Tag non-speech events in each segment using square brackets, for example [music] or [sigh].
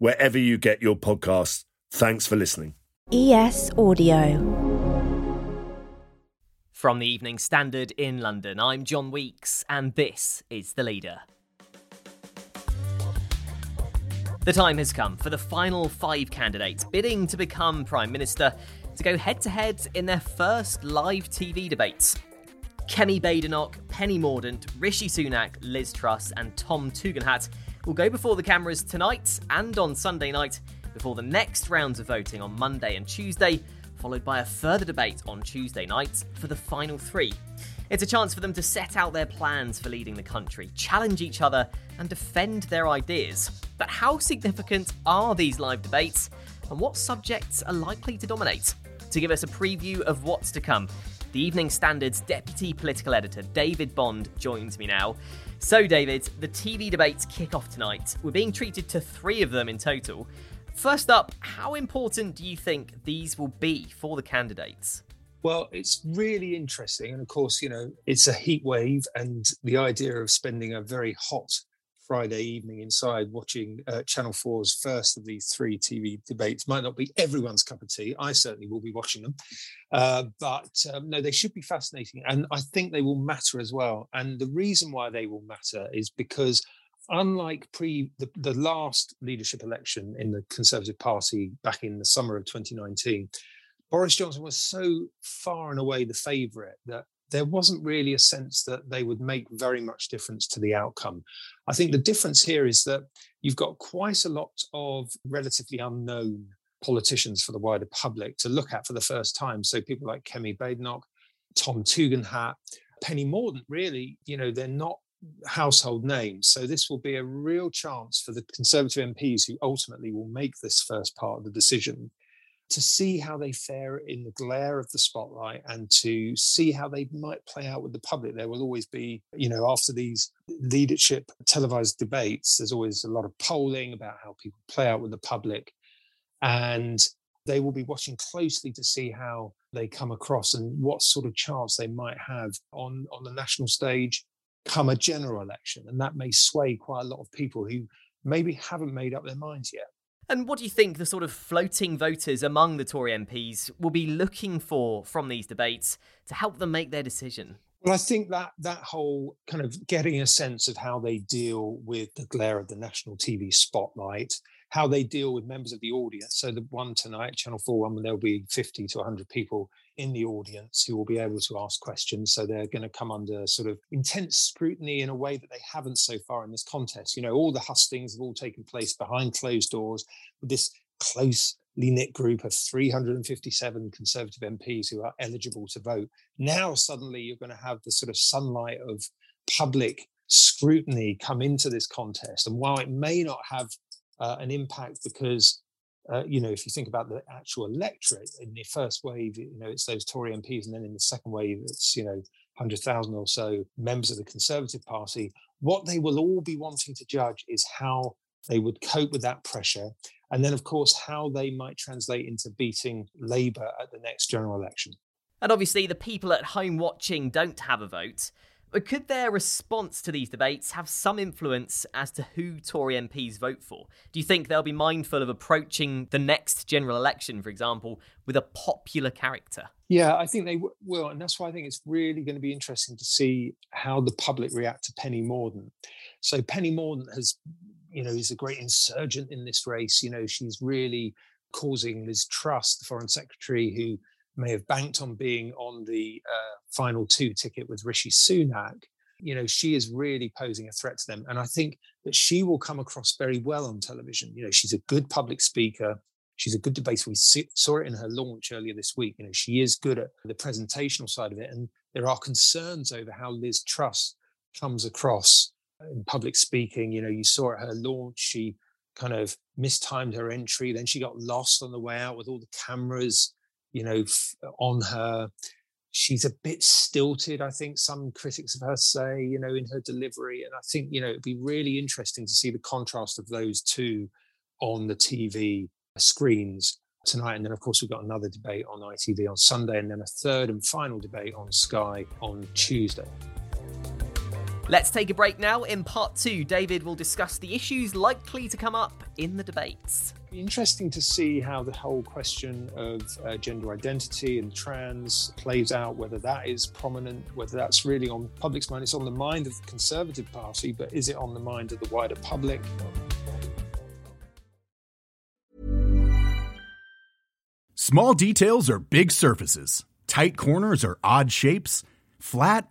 wherever you get your podcasts. Thanks for listening. ES Audio. From the Evening Standard in London, I'm John Weeks, and this is The Leader. The time has come for the final five candidates bidding to become Prime Minister to go head to head in their first live TV debates. Kemi Badenoch, Penny Mordaunt, Rishi Sunak, Liz Truss, and Tom Tugendhat will go before the cameras tonight and on Sunday night before the next rounds of voting on Monday and Tuesday, followed by a further debate on Tuesday night for the final three. It's a chance for them to set out their plans for leading the country, challenge each other, and defend their ideas. But how significant are these live debates, and what subjects are likely to dominate? To give us a preview of what's to come, the Evening Standard's deputy political editor, David Bond, joins me now. So, David, the TV debates kick off tonight. We're being treated to three of them in total. First up, how important do you think these will be for the candidates? Well, it's really interesting. And of course, you know, it's a heat wave, and the idea of spending a very hot Friday evening inside watching uh, Channel 4's first of these three TV debates might not be everyone's cup of tea. I certainly will be watching them. Uh, but um, no, they should be fascinating. And I think they will matter as well. And the reason why they will matter is because unlike pre the, the last leadership election in the Conservative Party back in the summer of 2019, Boris Johnson was so far and away the favourite that there wasn't really a sense that they would make very much difference to the outcome. I think the difference here is that you've got quite a lot of relatively unknown politicians for the wider public to look at for the first time. So people like Kemi Badenoch, Tom Tugendhat, Penny Mordaunt, really, you know, they're not household names. So this will be a real chance for the Conservative MPs who ultimately will make this first part of the decision to see how they fare in the glare of the spotlight and to see how they might play out with the public. There will always be, you know, after these leadership televised debates, there's always a lot of polling about how people play out with the public. And they will be watching closely to see how they come across and what sort of chance they might have on, on the national stage come a general election. And that may sway quite a lot of people who maybe haven't made up their minds yet. And what do you think the sort of floating voters among the Tory MPs will be looking for from these debates to help them make their decision? Well, I think that that whole kind of getting a sense of how they deal with the glare of the national TV spotlight, how they deal with members of the audience. So the one tonight, Channel 4 one, there'll be 50 to 100 people in the audience who will be able to ask questions. So they're going to come under sort of intense scrutiny in a way that they haven't so far in this contest. You know, all the hustings have all taken place behind closed doors with this closely knit group of 357 Conservative MPs who are eligible to vote. Now, suddenly, you're going to have the sort of sunlight of public scrutiny come into this contest. And while it may not have uh, an impact because uh, you know, if you think about the actual electorate in the first wave, you know, it's those Tory MPs, and then in the second wave, it's you know, 100,000 or so members of the Conservative Party. What they will all be wanting to judge is how they would cope with that pressure, and then, of course, how they might translate into beating Labour at the next general election. And obviously, the people at home watching don't have a vote. But could their response to these debates have some influence as to who Tory MPs vote for? Do you think they'll be mindful of approaching the next general election, for example, with a popular character? Yeah, I think they w- will. And that's why I think it's really going to be interesting to see how the public react to Penny Mordaunt. So, Penny Mordaunt has, you know, is a great insurgent in this race. You know, she's really causing Liz Truss, the Foreign Secretary, who may have banked on being on the uh, final two ticket with Rishi Sunak, you know, she is really posing a threat to them. And I think that she will come across very well on television. You know, she's a good public speaker. She's a good debater. We saw it in her launch earlier this week. You know, she is good at the presentational side of it. And there are concerns over how Liz Truss comes across in public speaking. You know, you saw at her launch, she kind of mistimed her entry. Then she got lost on the way out with all the cameras, you know, on her. She's a bit stilted, I think some critics of her say, you know, in her delivery. And I think, you know, it'd be really interesting to see the contrast of those two on the TV screens tonight. And then, of course, we've got another debate on ITV on Sunday, and then a third and final debate on Sky on Tuesday. Let's take a break now. In part two, David will discuss the issues likely to come up in the debates. Interesting to see how the whole question of uh, gender identity and trans plays out, whether that is prominent, whether that's really on public's mind. It's on the mind of the Conservative Party, but is it on the mind of the wider public? Small details are big surfaces, tight corners are odd shapes, flat,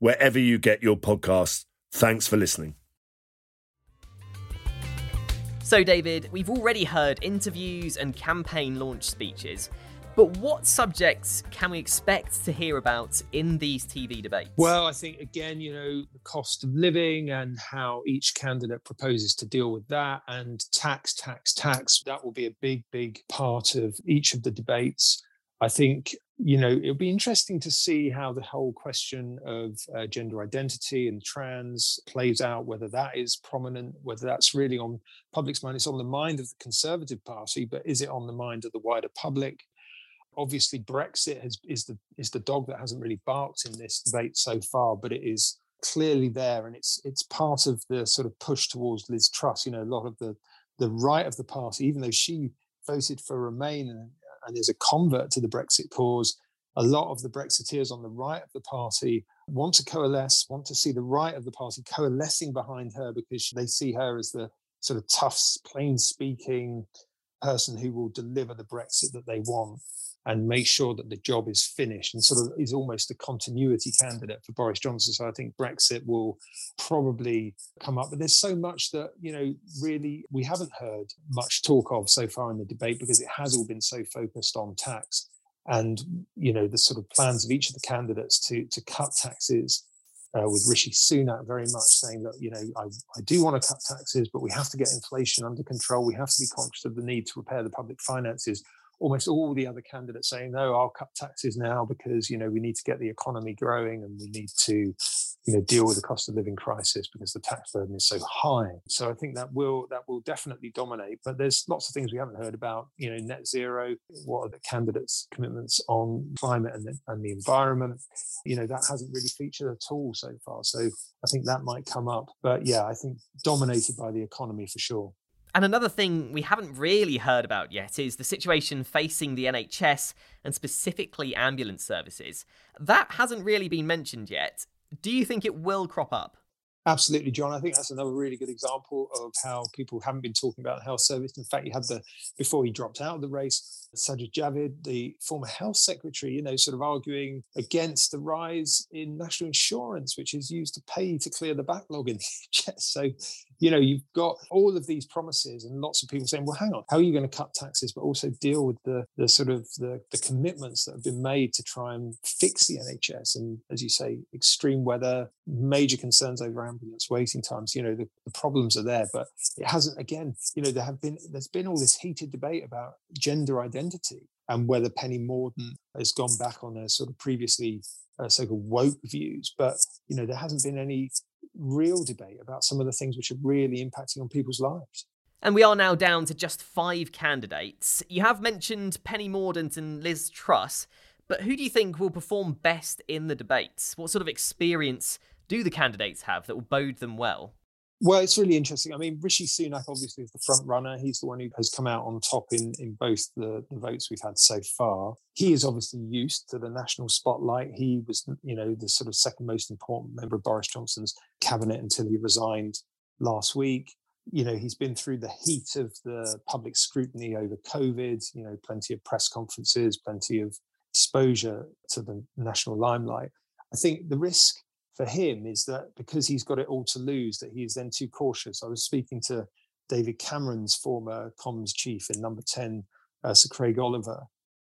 wherever you get your podcasts. Thanks for listening. So, David, we've already heard interviews and campaign launch speeches. But what subjects can we expect to hear about in these TV debates? Well, I think, again, you know, the cost of living and how each candidate proposes to deal with that, and tax, tax, tax. That will be a big, big part of each of the debates. I think you know it'll be interesting to see how the whole question of uh, gender identity and trans plays out whether that is prominent whether that's really on public's mind. It's on the mind of the conservative party but is it on the mind of the wider public? Obviously brexit has, is the is the dog that hasn't really barked in this debate so far but it is clearly there and it's it's part of the sort of push towards liz truss. You know a lot of the the right of the party even though she voted for remain and is a convert to the Brexit cause. A lot of the Brexiteers on the right of the party want to coalesce, want to see the right of the party coalescing behind her because they see her as the sort of tough, plain speaking person who will deliver the Brexit that they want and make sure that the job is finished and sort of is almost a continuity candidate for Boris Johnson. So I think Brexit will probably come up. But there's so much that, you know, really we haven't heard much talk of so far in the debate because it has all been so focused on tax and, you know, the sort of plans of each of the candidates to, to cut taxes uh, with Rishi Sunak very much saying that, you know, I, I do want to cut taxes, but we have to get inflation under control. We have to be conscious of the need to repair the public finances almost all the other candidates saying, no, I'll cut taxes now because, you know, we need to get the economy growing and we need to, you know, deal with the cost of living crisis because the tax burden is so high. So I think that will that will definitely dominate. But there's lots of things we haven't heard about, you know, net zero, what are the candidates' commitments on climate and the, and the environment. You know, that hasn't really featured at all so far. So I think that might come up. But yeah, I think dominated by the economy for sure. And another thing we haven't really heard about yet is the situation facing the NHS and specifically ambulance services. That hasn't really been mentioned yet. Do you think it will crop up? Absolutely, John. I think that's another really good example of how people haven't been talking about the health service. In fact, you had the before he dropped out of the race, Sajid Javid, the former health secretary, you know, sort of arguing against the rise in national insurance, which is used to pay to clear the backlog in the NHS. So you know, you've got all of these promises and lots of people saying, well, hang on, how are you going to cut taxes, but also deal with the, the sort of the, the commitments that have been made to try and fix the NHS? And as you say, extreme weather, major concerns over ambulance waiting times, you know, the, the problems are there, but it hasn't, again, you know, there have been, there's been all this heated debate about gender identity and whether Penny Mordaunt has gone back on her sort of previously uh, so-called woke views. But you know, there hasn't been any real debate about some of the things which are really impacting on people's lives. And we are now down to just five candidates. You have mentioned Penny Mordaunt and Liz Truss, but who do you think will perform best in the debates? What sort of experience do the candidates have that will bode them well? Well, it's really interesting. I mean, Rishi Sunak obviously is the front runner. He's the one who has come out on top in, in both the, the votes we've had so far. He is obviously used to the national spotlight. He was, you know, the sort of second most important member of Boris Johnson's cabinet until he resigned last week. You know, he's been through the heat of the public scrutiny over COVID, you know, plenty of press conferences, plenty of exposure to the national limelight. I think the risk for him is that because he's got it all to lose, that he is then too cautious. I was speaking to David Cameron's former comms chief in Number Ten, uh, Sir Craig Oliver,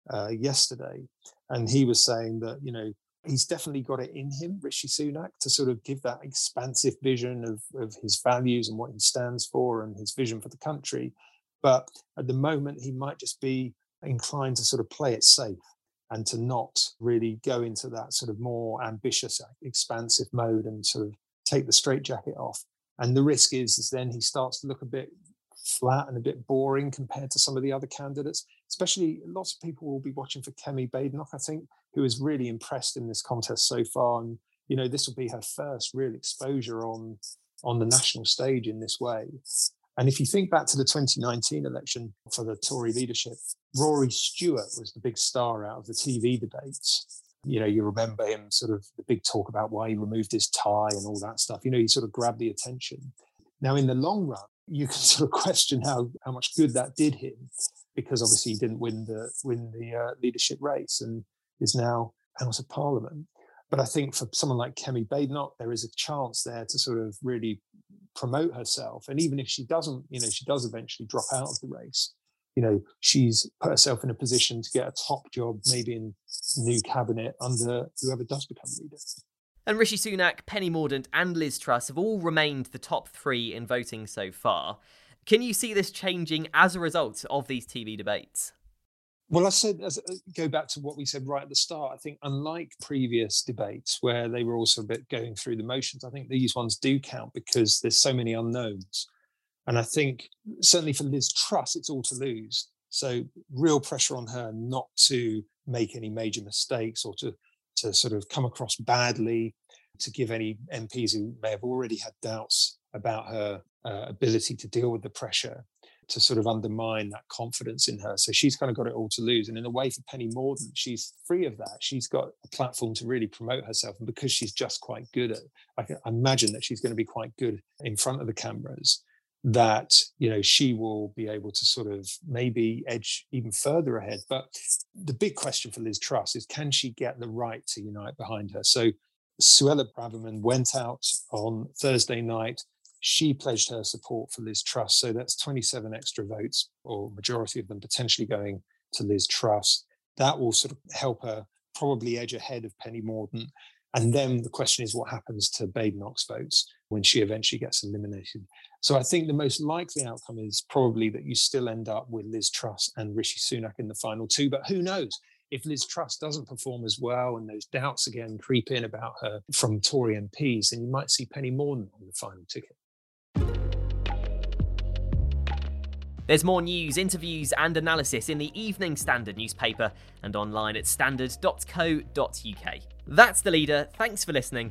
uh, yesterday, and he was saying that you know he's definitely got it in him, Rishi Sunak, to sort of give that expansive vision of, of his values and what he stands for and his vision for the country. But at the moment, he might just be inclined to sort of play it safe and to not really go into that sort of more ambitious, uh, expansive mode and sort of take the straitjacket off. And the risk is, is then he starts to look a bit flat and a bit boring compared to some of the other candidates. Especially, lots of people will be watching for Kemi Badenoch, I think, who is really impressed in this contest so far. And you know, this will be her first real exposure on on the national stage in this way. And if you think back to the 2019 election for the Tory leadership, Rory Stewart was the big star out of the TV debates. You know, you remember him sort of the big talk about why he removed his tie and all that stuff. You know, he sort of grabbed the attention. Now, in the long run, you can [laughs] sort of question how how much good that did him, because obviously he didn't win the win the uh, leadership race and is now out of Parliament. But I think for someone like Kemi Badenoch, there is a chance there to sort of really promote herself. And even if she doesn't, you know, she does eventually drop out of the race, you know, she's put herself in a position to get a top job, maybe in new cabinet under whoever does become leader. And Rishi Sunak, Penny Mordaunt, and Liz Truss have all remained the top three in voting so far. Can you see this changing as a result of these TV debates? Well, I said, as, uh, go back to what we said right at the start. I think, unlike previous debates where they were also a bit going through the motions, I think these ones do count because there's so many unknowns. And I think, certainly for Liz Truss, it's all to lose. So, real pressure on her not to make any major mistakes or to, to sort of come across badly, to give any MPs who may have already had doubts about her uh, ability to deal with the pressure to sort of undermine that confidence in her. So she's kind of got it all to lose. And in a way, for Penny Mordaunt, she's free of that. She's got a platform to really promote herself. And because she's just quite good at, I can imagine that she's going to be quite good in front of the cameras. That you know she will be able to sort of maybe edge even further ahead. But the big question for Liz Truss is can she get the right to unite behind her? So Suella Braverman went out on Thursday night she pledged her support for Liz Truss. So that's 27 extra votes, or majority of them potentially going to Liz Truss. That will sort of help her probably edge ahead of Penny Mordaunt. And then the question is what happens to Badenoch's votes when she eventually gets eliminated. So I think the most likely outcome is probably that you still end up with Liz Truss and Rishi Sunak in the final two. But who knows? If Liz Truss doesn't perform as well and those doubts again creep in about her from Tory MPs, then you might see Penny Mordaunt on the final ticket. There's more news, interviews, and analysis in the Evening Standard newspaper and online at standard.co.uk. That's the leader. Thanks for listening.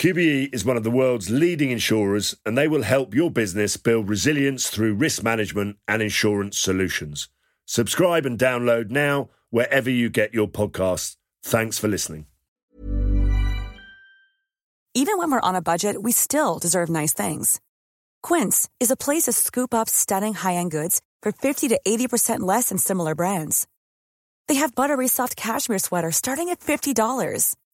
QBE is one of the world's leading insurers and they will help your business build resilience through risk management and insurance solutions. Subscribe and download now wherever you get your podcasts. Thanks for listening. Even when we're on a budget, we still deserve nice things. Quince is a place to scoop up stunning high-end goods for 50 to 80% less than similar brands. They have buttery soft cashmere sweaters starting at $50,